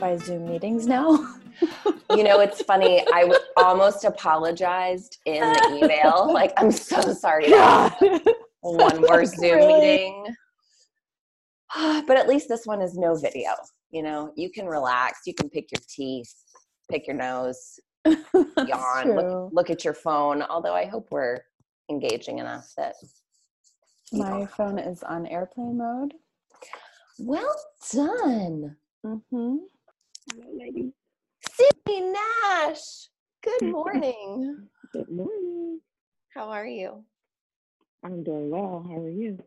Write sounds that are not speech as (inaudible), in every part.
by Zoom meetings now. (laughs) you know, it's funny. I w- almost apologized in the email. (laughs) Like, I'm so sorry. One more Zoom really? meeting. (sighs) but at least this one is no video. You know, you can relax. You can pick your teeth, pick your nose, (laughs) yawn, look, look at your phone. Although I hope we're engaging enough that my phone is on airplane mode. Well done. Mm-hmm. Hello, lady. Sydney Nash. Good morning. Good morning. How are you? I'm doing well. How are you?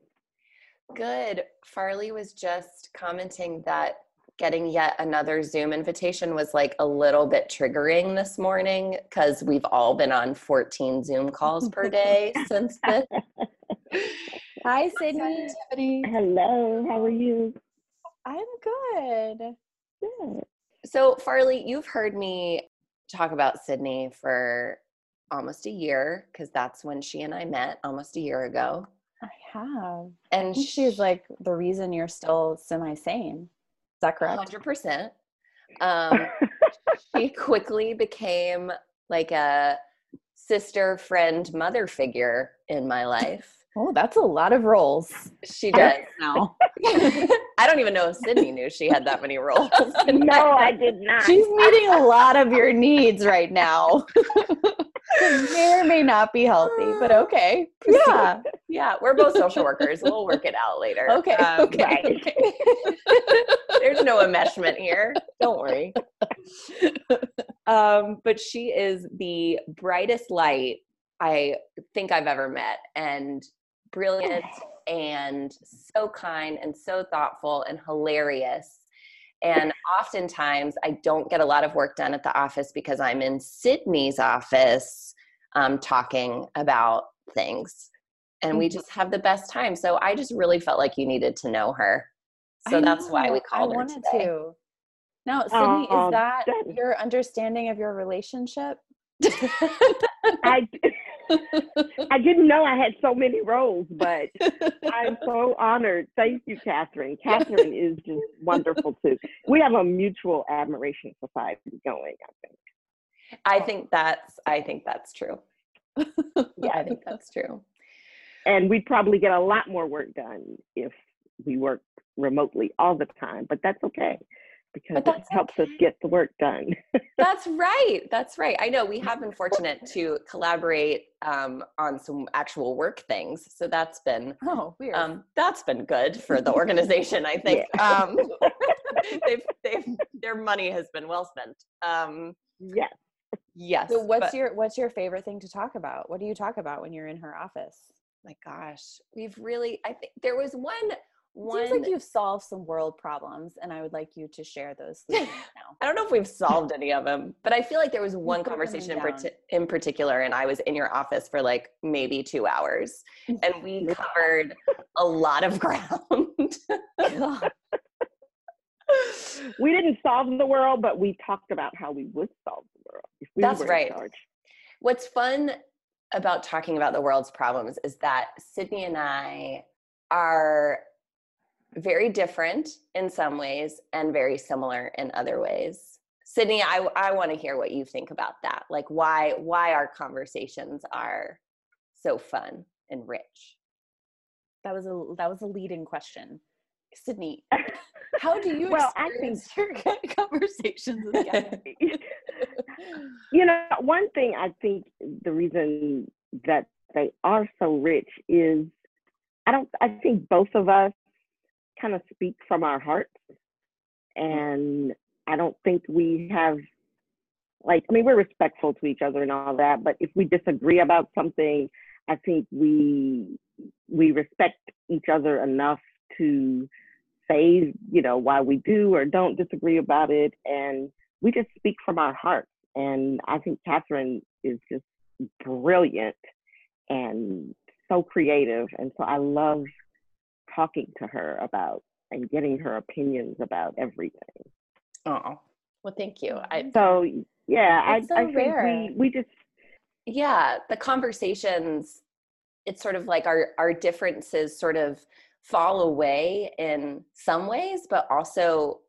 Good. Farley was just commenting that getting yet another Zoom invitation was like a little bit triggering this morning because we've all been on 14 Zoom calls per day (laughs) since then. (laughs) Hi, Sydney. Hello. How are you? I'm good. Good. So, Farley, you've heard me talk about Sydney for almost a year because that's when she and I met almost a year ago. I have. And I she's like the reason you're still semi sane. Is that correct? 100%. Um, (laughs) she quickly became like a sister, friend, mother figure in my life. Oh, that's a lot of roles. She does (laughs) now. I don't even know if Sydney knew she had that many roles. (laughs) no, I did not. She's meeting a lot of your needs right now. (laughs) may or may not be healthy, but (sighs) okay. Yeah. Yeah. We're both social workers. We'll work it out later. Okay. Um, okay. Right. okay. There's no enmeshment here. Don't worry. Um, but she is the brightest light I think I've ever met. And brilliant and so kind and so thoughtful and hilarious. And oftentimes, I don't get a lot of work done at the office because I'm in Sydney's office um, talking about things. And we mm-hmm. just have the best time. So I just really felt like you needed to know her. So I that's know. why we called I her today. To. Now, Sydney, is that your understanding of your relationship? (laughs) I I didn't know I had so many roles, but I'm so honored. Thank you, Catherine. Catherine is just wonderful too. We have a mutual admiration society going, I think. I think that's I think that's true. (laughs) yeah, I think that's true. And we'd probably get a lot more work done if we worked remotely all the time, but that's okay because it helps us get the work done. (laughs) that's right. That's right. I know we have been fortunate to collaborate um, on some actual work things, so that's been oh weird. Um, that's been good for the (laughs) organization. I think yeah. um, (laughs) they've, they've their money has been well spent. Um, yes. Yes. So what's but, your what's your favorite thing to talk about? What do you talk about when you're in her office? My gosh, we've really I think there was one one, Seems like you've solved some world problems, and I would like you to share those (laughs) now. I don't know if we've solved any of them, but I feel like there was one conversation in, in, particular, and I was in your office for like maybe two hours, and (laughs) we covered a lot of (laughs) ground. we didn't solve the world, but we talked about how we would solve the world. We That's right. What's fun about talking about the world's problems is that Sydney and I are very different in some ways and very similar in other ways. Sydney, I, I want to hear what you think about that. Like why why our conversations are so fun and rich. That was a that was a leading question. Sydney, (laughs) how do you well, I think your (laughs) conversations with (laughs) you know, one thing I think the reason that they are so rich is I don't I think both of us kind of speak from our hearts. Mm-hmm. And I don't think we have, like, I mean, we're respectful to each other and all that, but if we disagree about something, I think we we respect each other enough to say, you know, why we do or don't disagree about it, and we just speak from our hearts. And I think Catherine is just brilliant and so creative, and so I love talking to her about and getting her opinions about everything. Oh, well, thank you. I, so yeah, I, so I think we we just yeah the conversations. It's sort of like our our differences sort of fall away in some ways, but also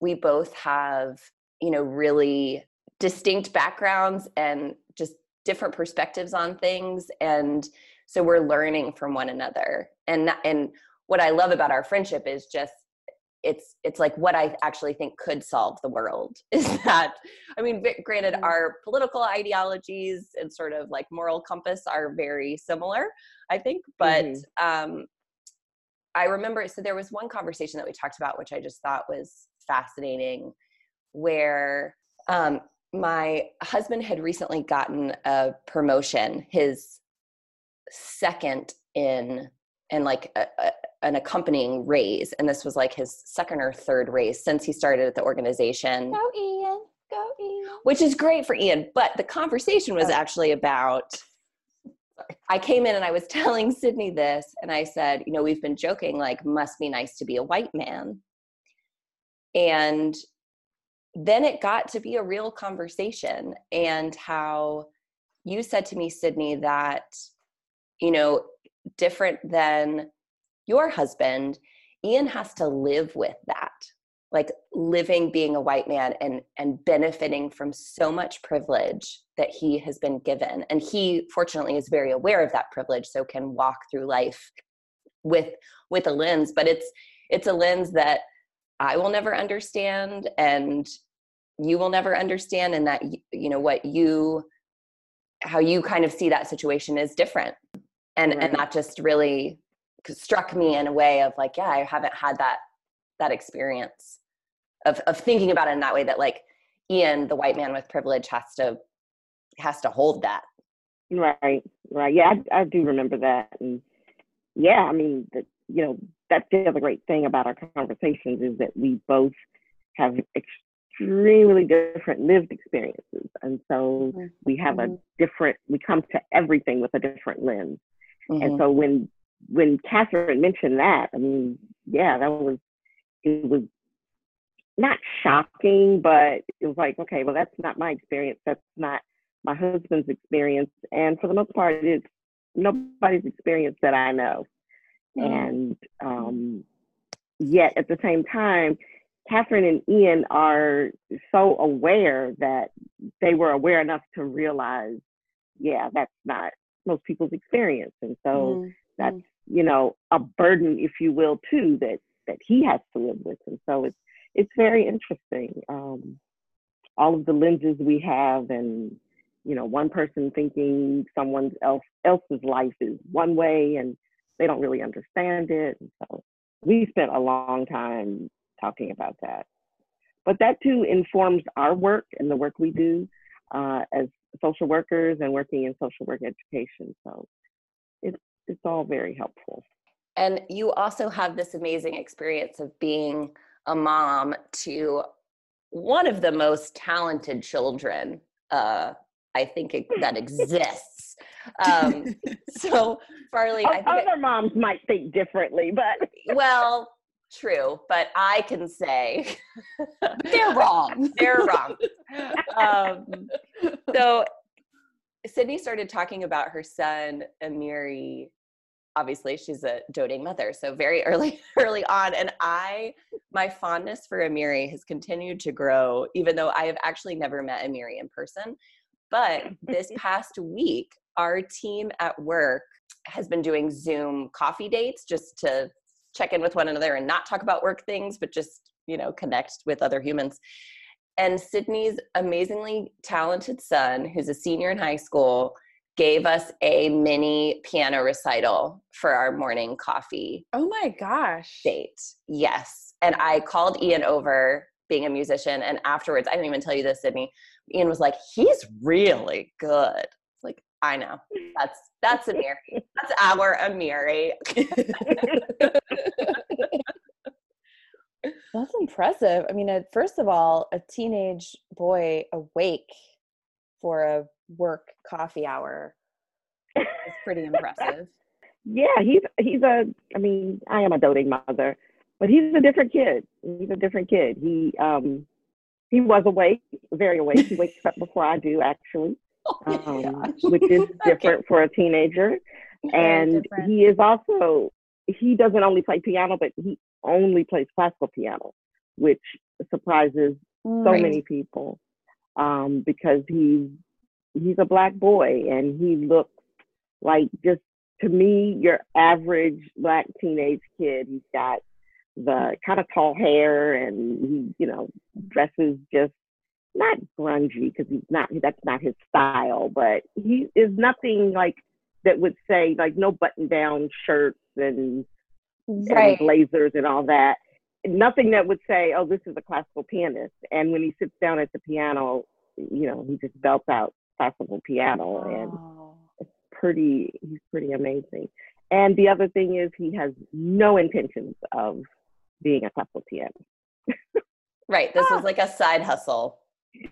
we both have, you know, really distinct backgrounds and just different perspectives on things and so we're learning from one another and and what i love about our friendship is just it's it's like what i actually think could solve the world (laughs) is that i mean granted mm-hmm. our political ideologies and sort of like moral compass are very similar i think but mm-hmm. um i remember so there was one conversation that we talked about which i just thought was fascinating where um my husband had recently gotten a promotion his second in and like a, a, an accompanying raise and this was like his second or third raise since he started at the organization. Go ian. Go ian. Which is great for ian but the conversation was oh. actually about i came in and i was (laughs) telling sydney this and i said you know we've been joking like must be nice to be a white man. And then it got to be a real conversation and how you said to me sydney that you know different than your husband ian has to live with that. Like living being a white man and and benefiting from so much privilege that he has been given. And he fortunately is very aware of that privilege so can walk through life with with a lens. But it's it's a lens that i will never understand and you will never understand and that you know what you how you kind of see that situation is different and right. and that just really struck me in a way of like yeah i haven't had that that experience of of thinking about it in that way that like ian the white man with privilege has to has to hold that. Right right. Yeah i, I do remember that. And yeah i mean the, you know that's the other great thing about our conversations is that we both have extremely different lived experiences. And so mm-hmm. we have a different we come to everything with a different lens Mm-hmm. And so when when Catherine mentioned that, I mean, yeah, that was it was not shocking, but it was like, okay, well, that's not my experience. That's not my husband's experience, and for the most part, it's nobody's experience that I know. Mm-hmm. And um, yet, at the same time, Catherine and Ian are so aware that they were aware enough to realize, yeah, that's not most people's experience. And so mm-hmm. that's, you know, a burden, if you will, too, that that he has to live with. And so it's it's very interesting. Um, all of the lenses we have and you know, one person thinking someone else else's life is one way and they don't really understand it. And so we spent a long time talking about that. But that too informs our work and the work we do uh, as social workers and working in social work education. So it's it's all very helpful. And you also have this amazing experience of being a mom to one of the most talented children uh, I think it, that exists. (laughs) Um, so Farley, I think other it, moms might think differently, but well, true, but I can say (laughs) (laughs) they're wrong. they're wrong. Um, (laughs) so Sydney started talking about her son, Amiri. Obviously, she's a doting mother, so very (laughs) early, early on. And I, my fondness for Amiri has continued to grow, even though I have actually never met Amiri in person. But this (laughs) past week, our team at work has been doing Zoom coffee dates just to check in with one another and not talk about work things, but just, you know, connect with other humans. And Sydney's amazingly talented son, who's a senior in high school, gave us a mini piano recital for our morning coffee. Oh my gosh. Date. Yes. And I called Ian over, being a musician, and afterwards, I didn't even tell you this, Sydney. Ian was like, he's really good. Like, I know. That's that's Amiri. (laughs) That's our Amiri. (laughs) (laughs) That's impressive. I mean, first of all, a teenage boy awake for a work coffee hour is pretty impressive. (laughs) yeah, he's he's a. I mean, I am a doting mother, but he's a different kid. He's a different kid. He um he was awake, very awake. He wakes up before I do, actually, (laughs) oh um, which is (laughs) different okay. for a teenager. and different. he is also he doesn't only play piano, but he only plays classical piano. which surprises so Right. many people um, because he's he's a black boy and he looks like just to me your average black teenage kid. He's got the kind of tall hair and he you know dresses just not grungy because he's not that's not his style, but he is nothing like that would say like no button down shirts and Right. and blazers and all that. Nothing that would say, "Oh, this is a classical pianist." And when he sits down at the piano, you know, he just belts out classical piano, and Wow. it's pretty. He's pretty amazing. And the other thing is, he has no intentions of being a classical pianist. Right. This is ah. like a side hustle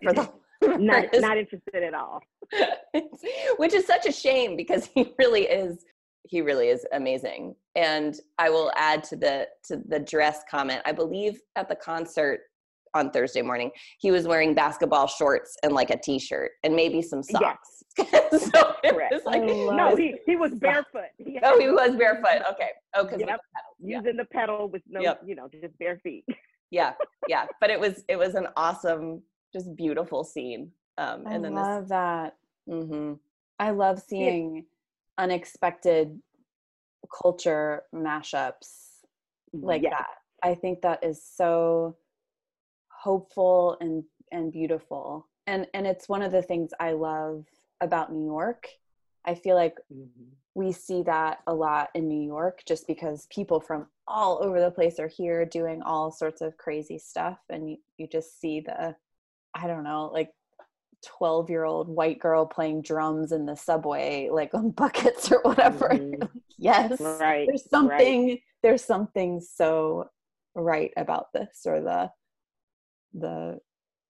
for the (laughs) Not not interested at all. (laughs) which is such a shame because he really is he really is amazing and i will add to the to the dress comment i believe at the concert on thursday morning he was wearing basketball shorts and like a t-shirt and maybe some Yes. socks (laughs) so it Correct. was like No, it. he he was barefoot. He oh he was barefoot (laughs) okay oh because Yep. yeah using the pedal with no, Yep. you know, just bare feet. yeah (laughs) yeah but it was it was an awesome just beautiful scene um I and then love that. this hmm I love seeing unexpected culture mashups like Yes. that. I think that is so hopeful and and beautiful. And and it's one of the things I love about New York. I feel like Mhm. we see that a lot in New York just because people from all over the place are here doing all sorts of crazy stuff and you, you just see the I don't know, like 12 year old white girl playing drums in the subway like on (laughs) buckets or whatever. (laughs) Mhm. yes. Right. There's right. something there's something so right about this or the the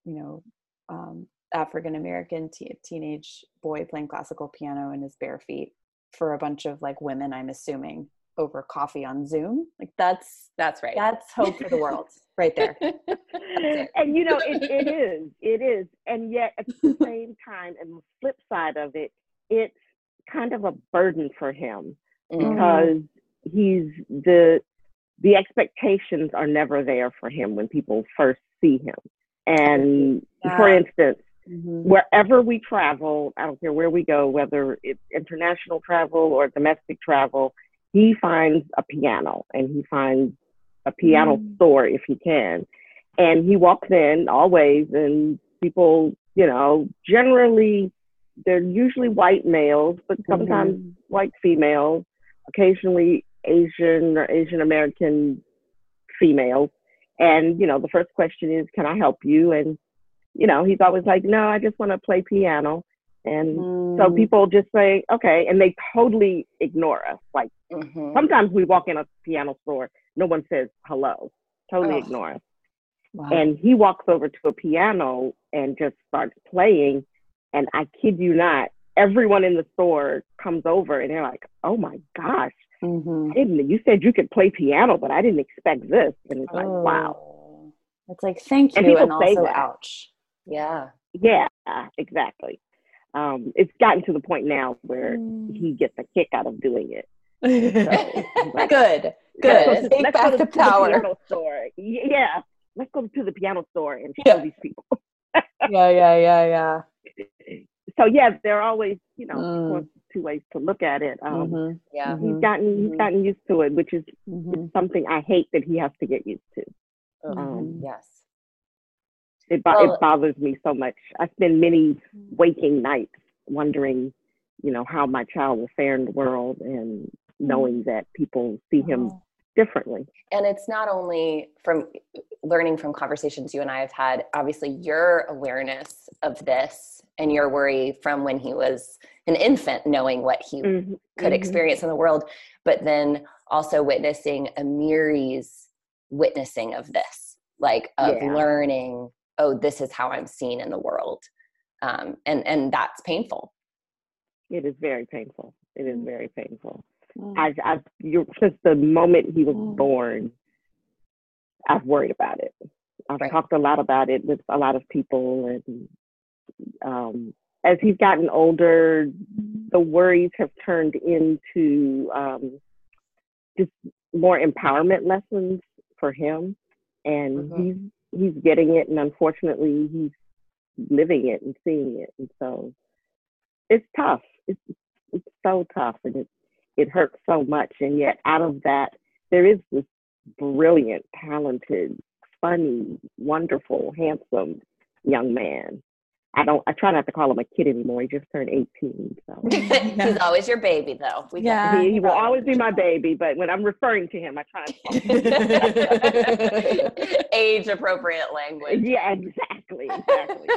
you know um African American te- teenage boy playing classical piano in his bare feet for a bunch of like women I'm assuming over coffee on Zoom. Like that's that's right that's hope for the world right there. (laughs) and you know it, it is it is and yet at the (laughs) same time and the flip side of it it's kind of a burden for him Mhm. because he's the the expectations are never there for him when people first see him and for Yeah. instance Mhm. wherever we travel i don't care where we go whether it's international travel or domestic travel he finds a piano and he finds a piano Mm. store if he can. And he walks in always and people you know generally they're usually white males but sometimes white females occasionally asian or asian american females. And you know the first question is can i help you? And you know he's always like no i just want to play piano and so Mm. people just say okay and they totally ignore us like Mhm. sometimes we walk in a piano store no one says hello totally Ugh. ignore us Wow. and he walks over to a piano and just starts playing and i kid you not everyone in the store comes over and they're like oh my gosh Mhm. I didn't you said you could play piano but i didn't expect this and it's like wow Oh. It's like thank And you people and say also that. ouch. yeah yeah exactly um, it's gotten to the point now where Mm. he gets a kick out of doing it (laughs) So, like, good. (laughs) let's go Good. to- Take let's go to- the to power. piano store. Yeah, let's go to the piano store and show Yeah. these people. (laughs) yeah, yeah, yeah, yeah. So yeah, there are always, you know, Mm. two ways to look at it. Um, Mhm, yeah He's mhm, gotten he's mhm. gotten used to it, which is mhm, something I hate that he has to get used to. Ugh, Um, yes It bo- Well- it bothers me so much. I spend many waking nights wondering, you know, how my child will fare in the world, and knowing that people see him differently. and it's not only from learning from conversations you and I have had, obviously your awareness of this and your worry from when he was an infant, knowing what he Mhm, could mhm. experience in the world, but then also witnessing Amiri's witnessing of this, like of Yeah. learning, oh, this is how I'm seen in the world. Um, and and that's painful. It is very painful. It is Mm. very painful. Mm. I, I, you since the moment he was Mm. born, I've worried about it. I've Right. talked a lot about it with a lot of people, and um, as he's gotten older, the worries have turned into um, just more empowerment lessons for him. and Mhm. he's he's getting it, and unfortunately, he's living it and seeing it, and so it's tough. It's it's so tough, and it it hurts so much, and yet out of that, there is this brilliant, talented, funny, wonderful, handsome young man. I don't. I try not to call him a kid anymore. He just turned eighteen, so. (laughs) He's always your baby, though. We Yeah. He, he will always be my baby, but when I'm referring to him, I try to call. (laughs) Age appropriate language. Yeah, exactly, exactly.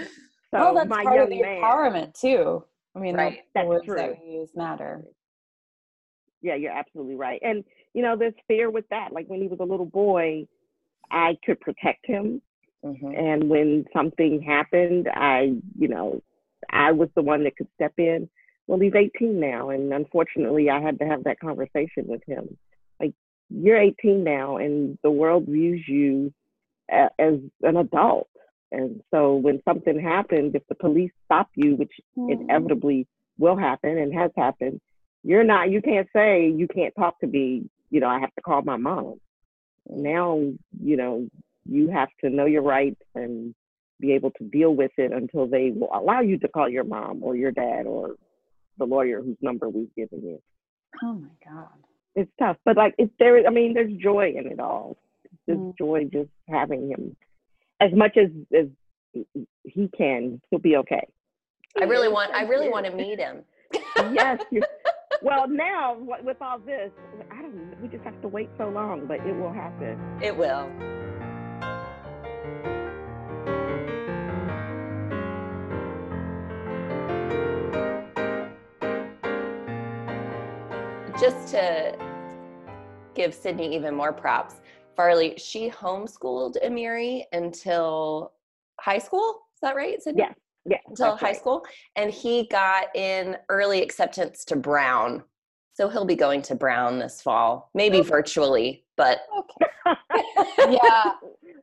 (laughs) So well, that's my part of the man, empowerment too. I mean, Right. the That's words true. that we use matter. yeah, you're absolutely right. And you know, there's fear with that. Like when he was a little boy, I could protect him, Mhm. and when something happened, I, you know, I was the one that could step in. Well, he's 18 now, and unfortunately, I had to have that conversation with him. Like, you're 18 now, and the world views you a- as an adult. And so, when something happens, if the police stop you, which inevitably will happen and has happened, you're not, you can't say, you can't talk to me, you know, I have to call my mom. Now, you know, you have to know your rights and be able to deal with it until they will allow you to call your mom or your dad or the lawyer whose number we've given you. Oh my god. It's tough, but like if there, I mean, there's joy in it all. There's Mm. joy just having him. As much as as he can, he'll be okay. I really want. I really want to meet him. yes. (laughs) well, now with all this, I don't. We just have to wait so long, but it will happen. It will. Just to give Sydney even more props, Farley, she homeschooled Amiri until high school. Is that right, Sydney? Yes. Yeah. until high right. school and he got in early acceptance to brown so he'll be going to brown this fall maybe virtually but Okay. (laughs) Yeah.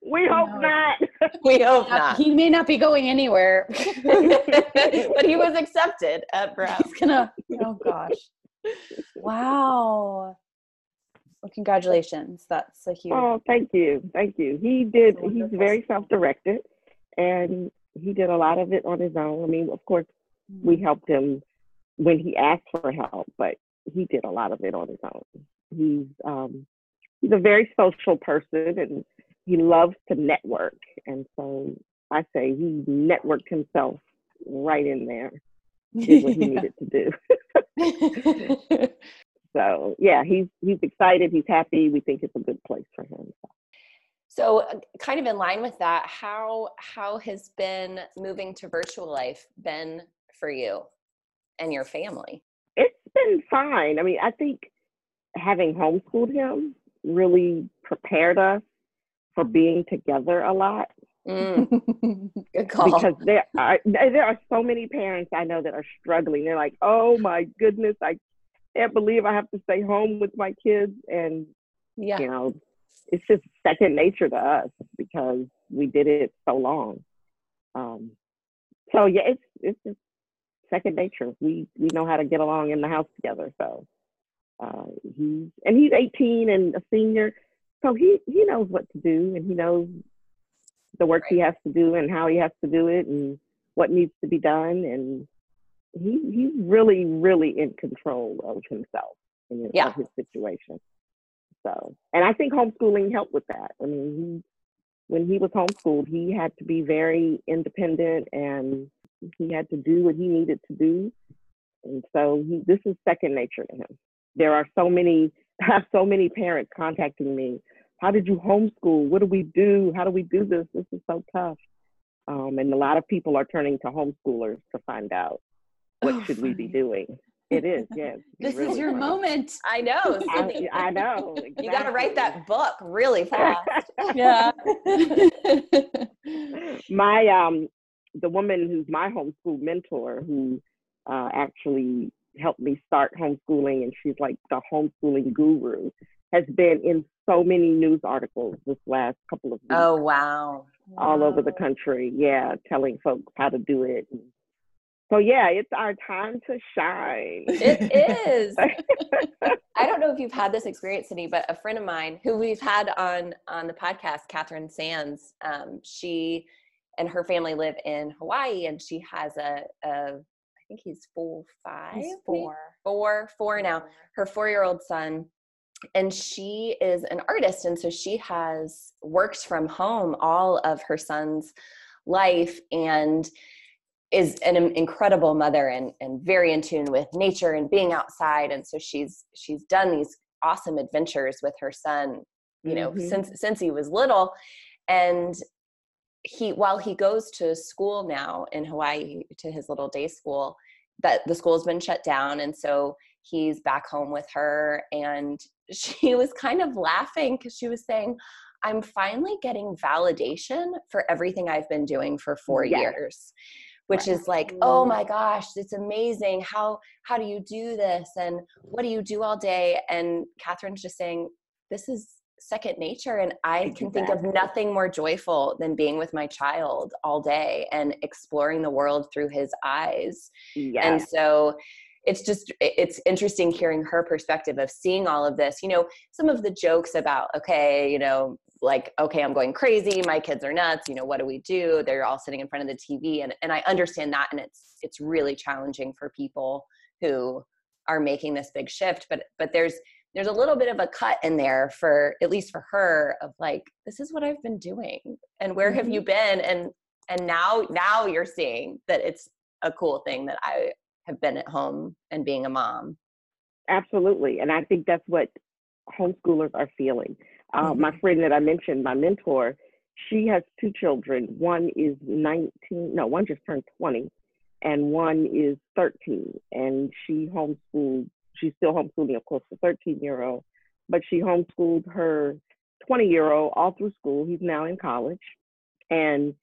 We hope No. not. (laughs) we hope Uh, not He may not be going anywhere. (laughs) but he was accepted at brown He's gonna. Oh gosh. Wow. Well, congratulations. That's a huge. Oh, thank you, thank you. He did. He's very self-directed, and he did a lot of it on his own. I mean, of course, we helped him when he asked for help, but he did a lot of it on his own. He's um, he's a very social person, and he loves to network. And so I say he networked himself right in there, did what he (laughs) needed to do. (laughs) So yeah, he's he's excited. He's happy. We think it's a good place for him. so kind of in line with that how how has been moving to virtual life been for you and your family It's been fine. I mean, I think having homeschooled him really prepared us for being together a lot Mm, (laughs) good call because there are there are so many parents I know that are struggling. They're like, "Oh my goodness, I can't believe I have to stay home with my kids," and yeah you know, it's just second nature to us because we did it so long. Um, so yeah, it's it's just second nature. We we know how to get along in the house together. So uh, he's and he's 18 and a senior, so he he knows what to do and he knows the work he has to do and how he has to do it and what needs to be done and he he's really really in control of himself and his, Yeah. of his situation. So, and I think homeschooling helped with that. I mean, he, when he was homeschooled, he had to be very independent and he had to do what he needed to do. And so he, this is second nature to him. There are so many, (laughs) I have so many parents contacting me. How did you homeschool? What do we do? How do we do this? This is so tough. Um, and a lot of people are turning to homeschoolers to find out what Oh, should we be doing. It is, yes. (laughs) This really is your funny. moment. i know (laughs) I, I know. you got to write that book really fast (laughs) Yeah. my um the woman who's my homeschool mentor who uh, actually helped me start homeschooling and she's like the homeschooling guru has been in so many news articles this last couple of weeks oh wow all over the country yeah telling folks how to do it so yeah, it's our time to shine. It is. (laughs) I don't know if you've had this experience, Cindy, but a friend of mine who we've had on on the podcast, Catherine Sands, um, she and her family live in Hawaii, and she has a, a I think he's full five, He's four. four, four now. Her four year old son, and she is an artist, and so she has worked from home all of her son's life and is an incredible mother and, and very in tune with nature and being outside. And so she's she's done these awesome adventures with her son you know Mhm. since since he was little. And he while he goes to school now in hawaii to his little day school that the school's been shut down. And so he's back home with her and she was kind of laughing because she was saying i'm finally getting validation for everything i've been doing for four Yes. years which is like oh my gosh it's amazing. How how do you do this? And what do you do all day? And catherine's just saying this is second nature and i can think of nothing more joyful than being with my child all day and exploring the world through his eyes. Yeah. and so it's just it's interesting hearing her perspective of seeing all of this you know some of the jokes about okay you know like okay i'm going crazy my kids are nuts you know what do we do? They're all sitting in front of the tv and, and i understand that and it's it's really challenging for people who are making this big shift but but there's there's a little bit of a cut in there for at least for her of like this is what i've been doing and where have mm-hmm. you been? And and now now you're seeing that it's a cool thing that i have been at home and being a mom Absolutely. And I think that's what homeschoolers are feeling. Uh, My friend that I mentioned, my mentor, she has two children. One is 19, no, one just turned 20, and one is 13. And she homeschooled, she's still homeschooling, of course, the 13 year old, but she homeschooled her 20 year old all through school. He's now in college. And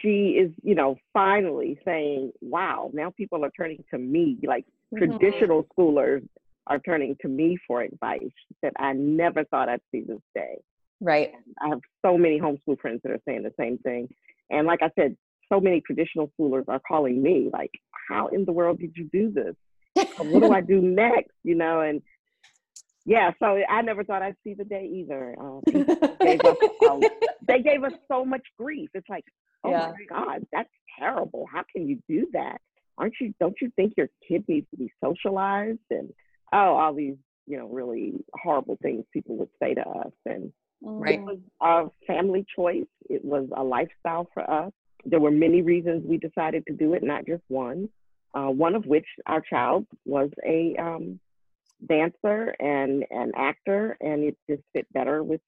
she is, you know, finally saying, wow, now people are turning to me. Like traditional schoolers are turning to me for advice that I never thought I'd see this day. right I have so many homeschool friends that are saying the same thing. And like I said, so many traditional schoolers are calling me, like, how in the world did you do this? (laughs) What do I do next? You know, and yeah, so I never thought I'd see the day either. Uh, gave us, (laughs) um, they gave us so much grief. It's like, oh Yeah. my God, that's terrible. How can you do that? Aren't you, don't you think your kid needs to be socialized? And oh, all these, you know, really horrible things people would say to us. And Right. it was a family choice. It was a lifestyle for us. There were many reasons we decided to do it, not just one. Uh, one of which our child was a um, dancer and an actor, and it just fit better with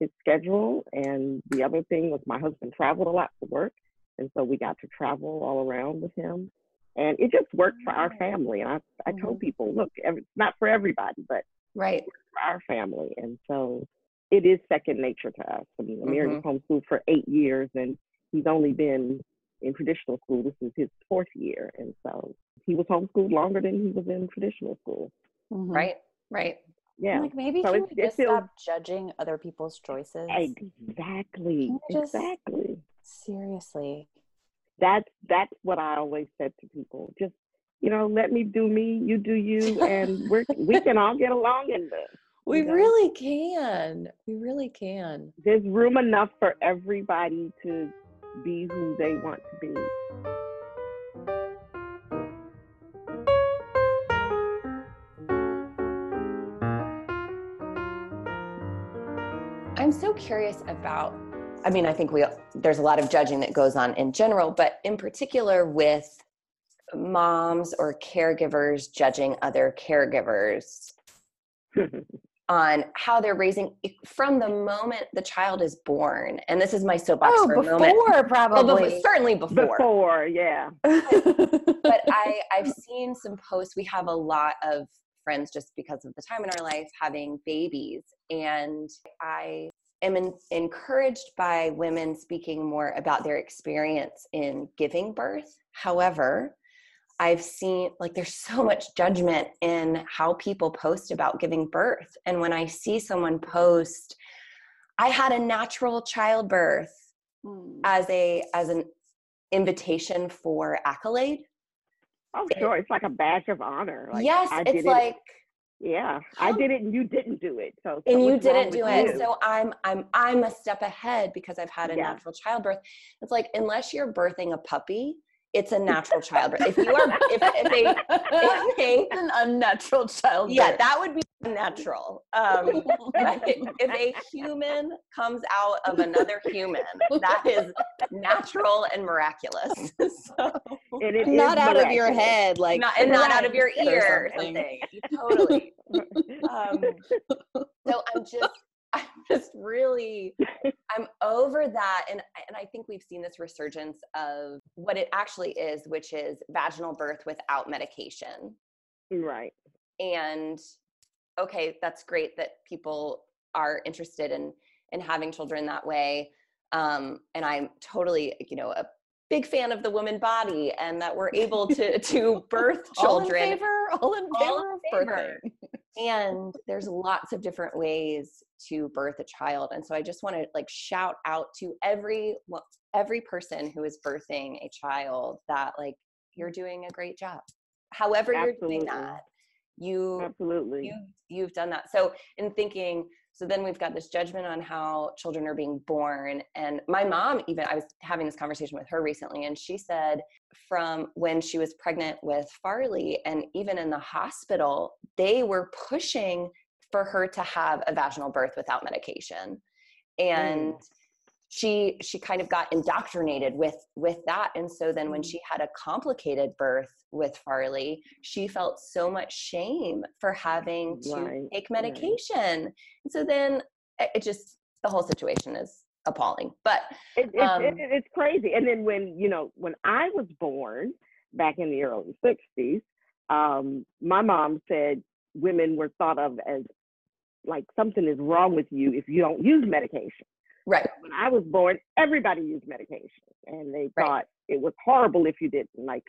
his schedule. And the other thing was my husband traveled a lot for work, and so we got to travel all around with him. And it just worked for our mm. family. And I, I told mm-hmm. people, look, it's not for everybody, but right for our family. And so it is second nature to us. I mean, Amir mm-hmm. was homeschooled for eight years and he's only been in traditional school. This is his fourth year. And so he was homeschooled longer than he was in traditional school. Mhm. right right Yeah. Like maybe So can we just feels- stop judging other people's choices? Exactly. Just- Exactly. Seriously. That's that's what I always said to people. Just, you know, let me do me, you do you, and we're we can all get along in this. we know? really can we really can There's room enough for everybody to be who they want to be. I'm so curious about I mean I think we there's a lot of judging that goes on in general but in particular with moms or caregivers judging other caregivers (laughs) on how they're raising from the moment the child is born and this is my soapbox Oh, for a moment before Well, probably. before- certainly before Before, yeah. but (laughs) I, I've seen some posts. We have a lot of friends just because of the time in our life having babies. And I am en- encouraged by women speaking more about their experience in giving birth. However, I've seen like there's so much judgment in how people post about giving birth. And when I see someone post, I had a natural childbirth Mm. as a as an invitation for accolade Oh, sure. It's like a badge of honor. Like, yes, I it's like it. Yeah, (gasps) I did it and you didn't do it. So, so and you didn't do it you? so i'm i'm i'm a step ahead because i've had a Yeah. natural childbirth it's like unless you're birthing a puppy it's a natural childbirth if you are if, if a if (laughs) a an unnatural child. yeah that would be natural. um (laughs) but if a human comes out of another human that is natural and miraculous (laughs) so And it not is out of your head, like not, and not out of your ear or something. something totally um, so I'm just, I'm just really, (laughs) I'm over that, and and I think we've seen this resurgence of what it actually is, which is vaginal birth without medication. Right. And okay, that's great that people are interested in in having children that way, um, and I'm totally, you know, a big fan of the woman body and that we're able to to (laughs) birth children. All in favor, all in All favor in of favor. And there's lots of different ways to birth a child. And so i just want to like shout out to every every person who is birthing a child that like you're doing a great job. However you're doing that you Absolutely. you you've done that. So in thinking so then we've got this judgment on how children are being born. And my mom even i was having this conversation with her recently and she said from when she was pregnant with farley and even in the hospital they were pushing for her to have a vaginal birth without medication. And mm. She she kind of got indoctrinated with with that and so then when Mm. she had a complicated birth with farley she felt so much shame for having to Right, take right. medication and so then it it just the whole situation is appalling but It, it, Um, it, it's crazy. And then when you know when I was born back in the early '60s, um, my mom said women were thought of as like something is wrong with you if you don't use medication. Right When I was born, everybody used medication, and they Right. thought it was horrible if you didn't. Like,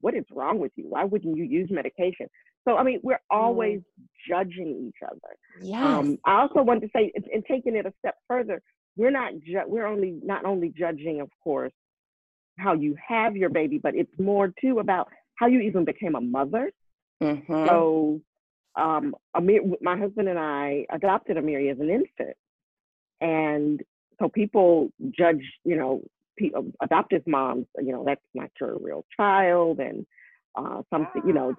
what is wrong with you? Why wouldn't you use medication? So I mean, we're always judging each other. yes Um, I also want to say, and- taking it a step further, we're not ju- we're only not only judging, of course, how you have your baby, but it's more too about how you even became a mother. Mhm. So, um, Amir, my husband and I adopted Amiri as an infant, and so people judge, you know, uh, adoptive moms, you know, that's not your real child, and uh, something, you know,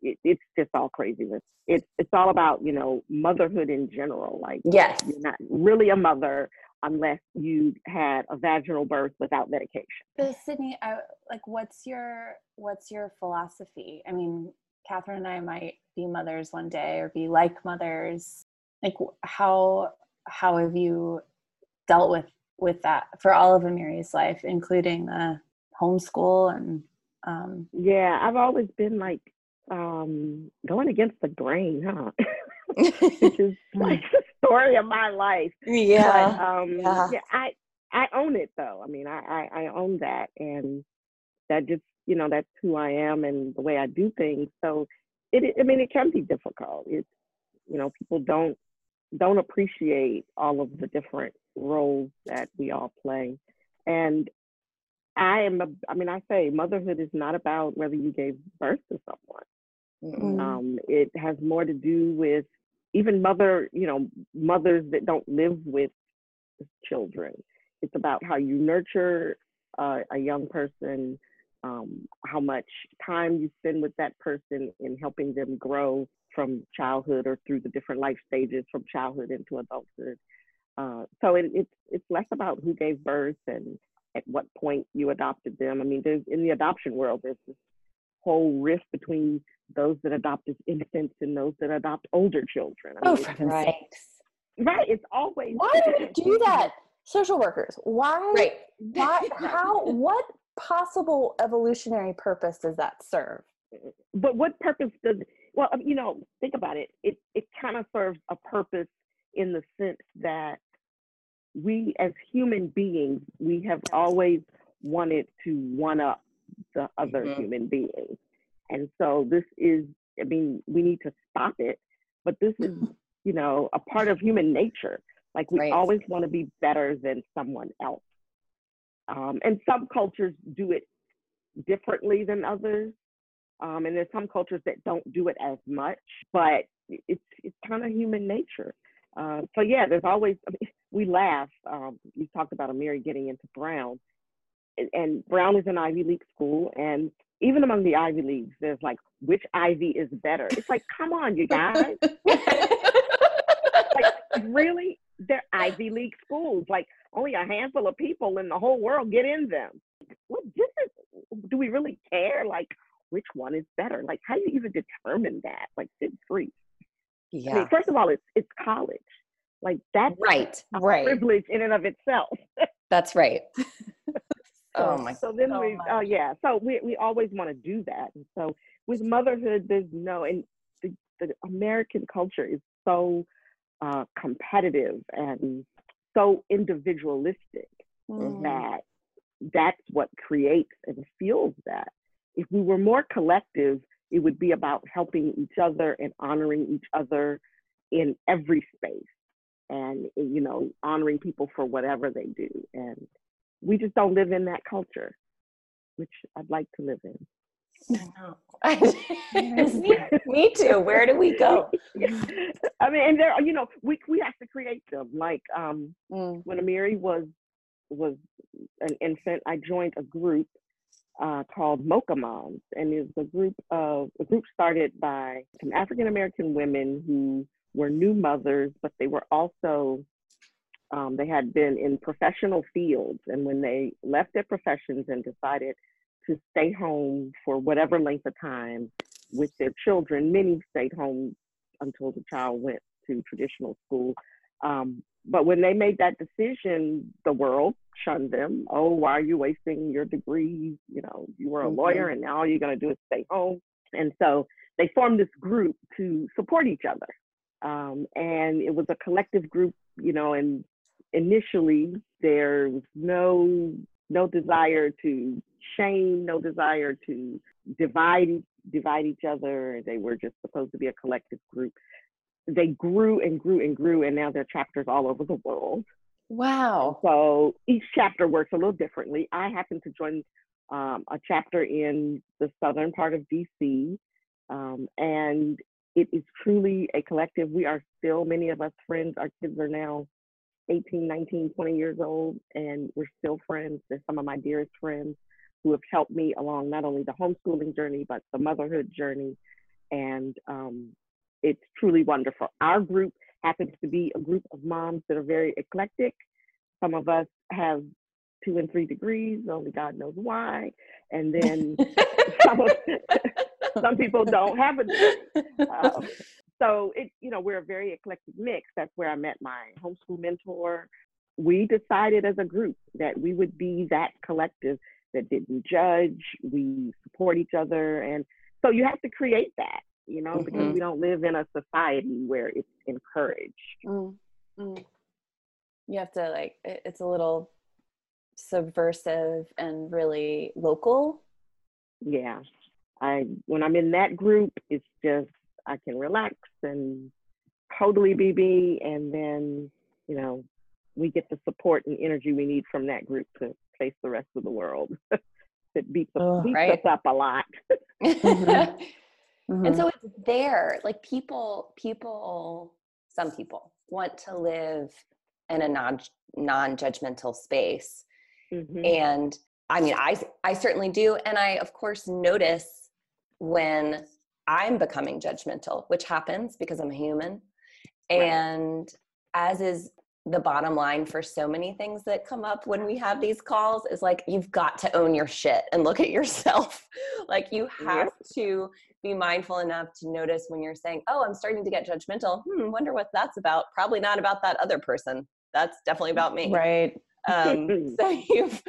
it, it's just all craziness. It's it's all about you know motherhood in general. Like yes you're not really a mother unless you had a vaginal birth without medication. So Sydney, I, like, what's your what's your philosophy? I mean, Catherine and I might be mothers one day or be like mothers. Like, how how have you dealt with with that for all of Amiri's life, including the homeschool and um, Yeah, I've always been like um, going against the grain, huh? (laughs) Which is (laughs) like (laughs) the story of my life. yeah But, um, Yeah. yeah, I I own it though. I mean, I, I I own that, and that just you know that's who I am and the way I do things. So it I mean it can be difficult. It's you know people don't don't appreciate all of the different roles that we all play, and I am a, I mean I say motherhood is not about whether you gave birth to someone. Mm-mm. Mm. Um, it has more to do with even mother, you know, mothers that don't live with children. It's about how you nurture uh, a young person, um, how much time you spend with that person in helping them grow from childhood or through the different life stages from childhood into adulthood. Uh, so it, it's it's less about who gave birth and at what point you adopted them. I mean, there's in the adoption world, there's this whole rift between those that adopt as infants and those that adopt older children. I oh, for heaven's Right. sakes! right, it's always Why do we (laughs) do that, social workers? Why? right Why? (laughs) How? What possible evolutionary purpose does that serve? but what purpose does well um, you know think about it it it kind of serves a purpose in the sense that we as human beings we have always wanted to one up the other Mhm. human beings and so this is i mean we need to stop it but this is (laughs) you know a part of human nature like we Right. always want to be better than someone else um, and some cultures do it differently than others Um, and there's some cultures that don't do it as much, but it's it's kind of human nature. Uh, so yeah, there's always I mean, (laughs) we laugh. Um, you talked about Amiri getting into Brown, and, and Brown is an Ivy League school, and even among the Ivy Leagues, there's like which Ivy is better. It's like, come on, you guys. (laughs) like, really? They're Ivy League schools. Like only a handful of people in the whole world get in them. What difference do we really care? Like which one is better? Like how do you even determine that? Like sit free. Yeah. I mean, first of all, it's it's college. Like that's right, right. privilege in and of itself. (laughs) that's right. (laughs) so, oh my. So then we, oh uh, yeah. So we we always want to do that, and so with motherhood, there's no, and the, the American culture is so uh, competitive and so individualistic mm-hmm. that that's what creates and fuels that. If we were more collective, it would be about helping each other and honoring each other in every space and you know honoring people for whatever they do and we just don't live in that culture which i'd like to live in I (laughs) me, too. Where do we go? I mean, and there, you know, we we have to create them. Like um, mm. when Amiri was was an infant, I joined a group uh, called Mocha Moms, and was a group of a group started by some African American women who were new mothers, but they were also um, they had been in professional fields, and when they left their professions and decided to stay home for whatever length of time with their children. Many stayed home until the child went to traditional school. Um, but when they made that decision, the world shunned them. Oh, why are you wasting your degrees? You know, you were a mm-hmm. lawyer and now all you're going to do is stay home. And so they formed this group to support each other. Um, and it was a collective group, you know, and initially there was no no desire to shame, no desire to divide divide each other. They were just supposed to be a collective group. They grew and grew and grew, and now they're chapters all over the world. Wow. So each chapter works a little differently. I happen to join um, a chapter in the southern part of DC, um, and it is truly a collective. We are still, many of us friends, our kids are now 18, 19, 20 years old, and we're still friends. They're some of my dearest friends who have helped me along not only the homeschooling journey, but the motherhood journey. And um, it's truly wonderful. Our group happens to be a group of moms that are very eclectic. Some of us have two and three degrees, only God knows why. And then (laughs) some, of, (laughs) some people don't have a degree. Um, so it, you know, we're a very eclectic mix. That's where I met my homeschool mentor. We decided as a group that we would be that collective that didn't judge. We support each other. And so you have to create that, you know, mm-hmm. because we don't live in a society where it's encouraged. Mm-hmm. You have to, like, it's a little subversive and really local. Yeah. I when I'm in that group, it's just I can relax and totally be me and then, you know, we get the support and energy we need from that group to face the rest of the world. (laughs) it beats, oh, beats right? us up a lot. mm-hmm. (laughs) (laughs) Mm-hmm. And so it's there. Like people, people, some people want to live in a non non-judgmental space. Mm-hmm. And I mean, I I certainly do. And I of course notice when I'm becoming judgmental, which happens because I'm a human. Right. And as is the bottom line for so many things that come up when we have these calls is like you've got to own your shit and look at yourself. (laughs) Like you have yep. to be mindful enough to notice when you're saying oh i'm starting to get judgmental. Hmm wonder what that's about. Probably not about that other person. That's definitely about me. right. Um, (laughs) so (laughs) you've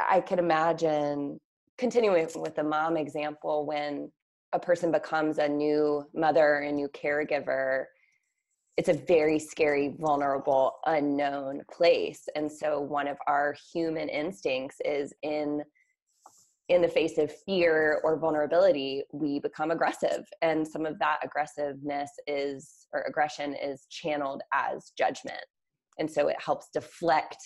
i could imagine continuing with the mom example when a person becomes a new mother or a new caregiver it's a very scary, vulnerable, unknown place. And so one of our human instincts is in in the face of fear or vulnerability, we become aggressive. And some of that aggressiveness is or aggression is channeled as judgment. And so it helps deflect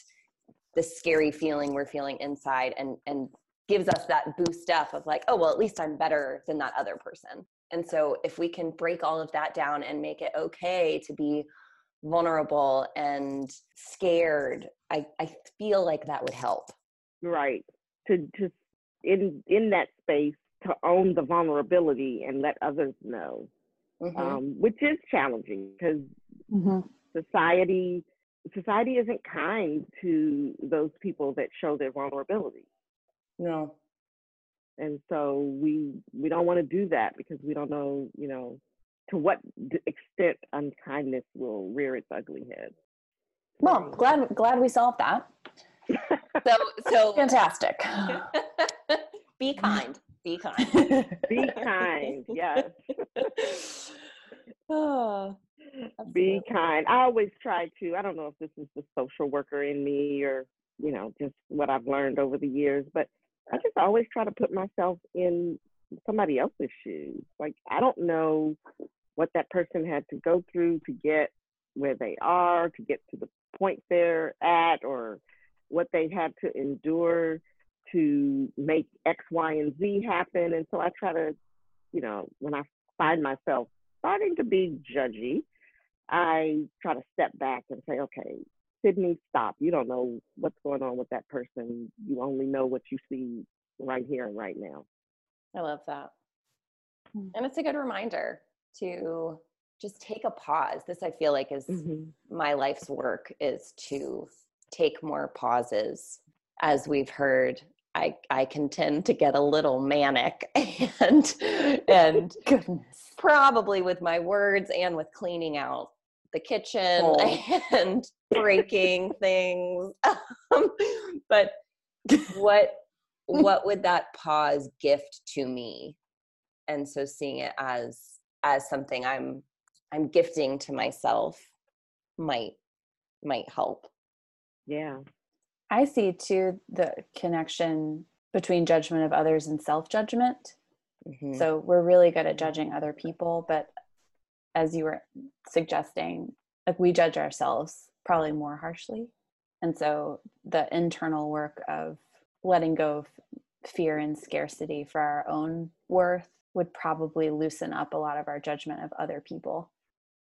the scary feeling we're feeling inside and and gives us that boost up of like, oh, well, at least I'm better than that other person. And so if we can break all of that down and make it okay to be vulnerable and scared, I, I feel like that would help. Right. To just in in that space to own the vulnerability and let others know, Mhm. um, which is challenging because Mm-hmm. society society isn't kind to those people that show their vulnerability no. And so we we don't want to do that because we don't know you know to what extent unkindness will rear its ugly head Well, glad glad we solved that. (laughs) So so Fantastic. (laughs) be kind. Be kind. (laughs) be kind yes oh, be kind i always try to i don't know if this is the social worker in me or you know just what i've learned over the years but i just always try to put myself in somebody else's shoes. Like i don't know what that person had to go through to get where they are to get to the point they're at or what they had to endure to make x y and z happen. And so i try to you know when i find myself starting to be judgy I try to step back and say, okay, Sydney, stop. You don't know what's going on with that person. You only know what you see right here and right now. I love that. Mm. And it's a good reminder to just take a pause. This I feel like is my life's work is to take more pauses. As we've heard, I I can tend to get a little manic (laughs) and and (laughs) Goodness. probably with my words and with cleaning out the kitchen Oh. (laughs) and breaking things. (laughs) Um, but what what would that pause gift to me? And so seeing it as as something I'm I'm gifting to myself might might help. Yeah. I see too the connection between judgment of others and self judgment. Mhm. So we're really good at judging other people, but as you were suggesting, like we judge ourselves probably more harshly. And so the internal work of letting go of fear and scarcity for our own worth would probably loosen up a lot of our judgment of other people,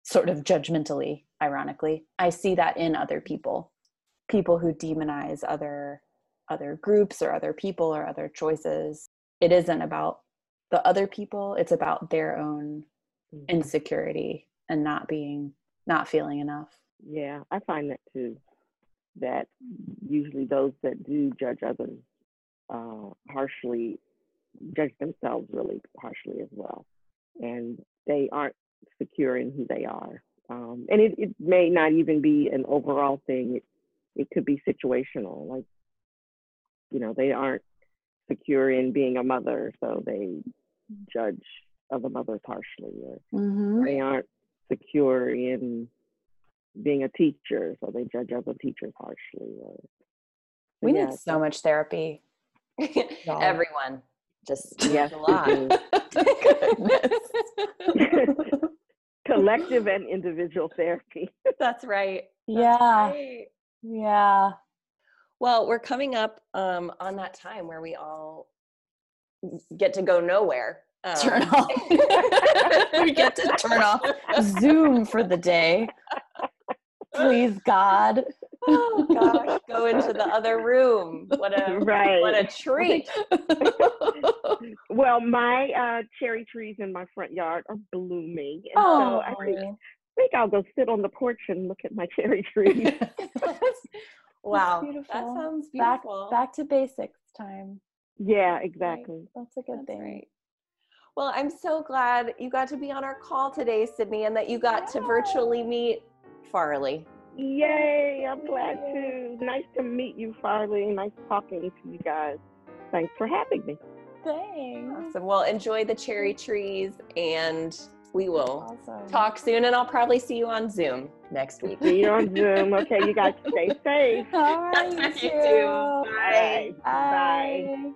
sort of judgmentally, ironically. I see that in other people, people who demonize other other groups or other people or other choices. It isn't about the other people, it's about their own. Insecurity and not being not feeling enough. Yeah. I find that too. That usually those that do judge others uh, harshly judge themselves really harshly as well. And they aren't secure in who they are. Um, and it, it may not even be an overall thing. It, it could be situational. Like, you know, they aren't secure in being a mother, so they judge other mothers harshly, or Mm-hmm. they aren't secure in being a teacher, so they judge other teachers harshly. Or, We yeah, need so much therapy. (laughs) Everyone just Yes, a lot. (laughs) (laughs) collective and individual therapy. That's right. That's yeah. right. Yeah. Well, we're coming up um, on that time where we all get to go nowhere. Um, Turn off. (laughs) we get to turn off Zoom for the day. Please, God. oh gosh, go into the other room. What a Right. what a treat. (laughs) Well, my uh, cherry trees in my front yard are blooming, and so I think, I think I'll go sit on the porch and look at my (laughs) cherry trees. wow, that beautiful. sounds back, beautiful. back to basics time. yeah, exactly. That's a good That's thing. right. Well, I'm so glad you got to be on our call today, Sydney, and that you got to virtually meet Farley. Yay! I'm glad to. Nice to meet you, Farley. Nice talking to you guys. Thanks for having me. Thanks. Awesome. Well, enjoy the cherry trees, and we will Awesome. talk soon. And I'll probably see you on Zoom next week. See you on Zoom. Okay, you guys stay (laughs) safe. All right, you (laughs) You too. too. Bye. Bye.